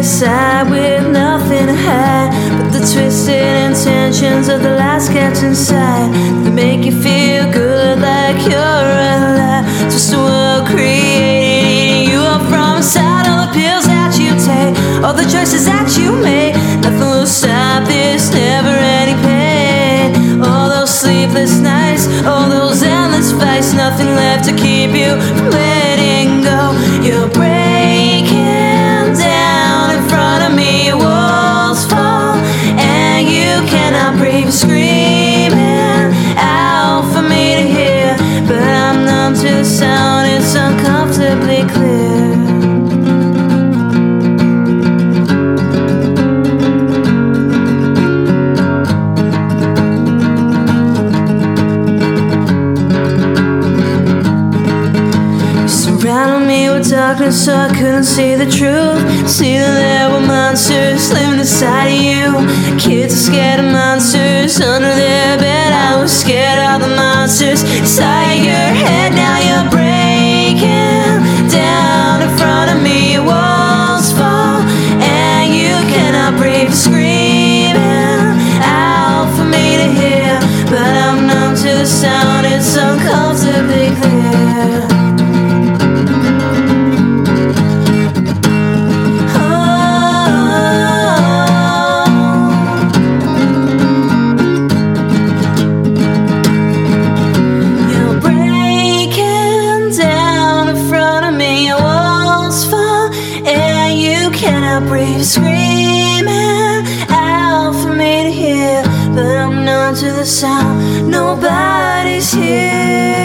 aside with nothing to hide but the twisted intentions of the last sketch inside that make you feel good like you're alive. Just a world created you up from inside all the pills that you take, all the choices that you make. Nothing will stop this never-ending pain. All those sleepless nights, all those endless fights, nothing left to keep you from Surrounded me with darkness so I couldn't see the truth. See that there were monsters living inside of you. Kids are scared of monsters under their bed. I was scared of the monsters inside your head. Now cannot breathe. Screaming out for me to hear, but I'm numb to the sound. Nobody's here.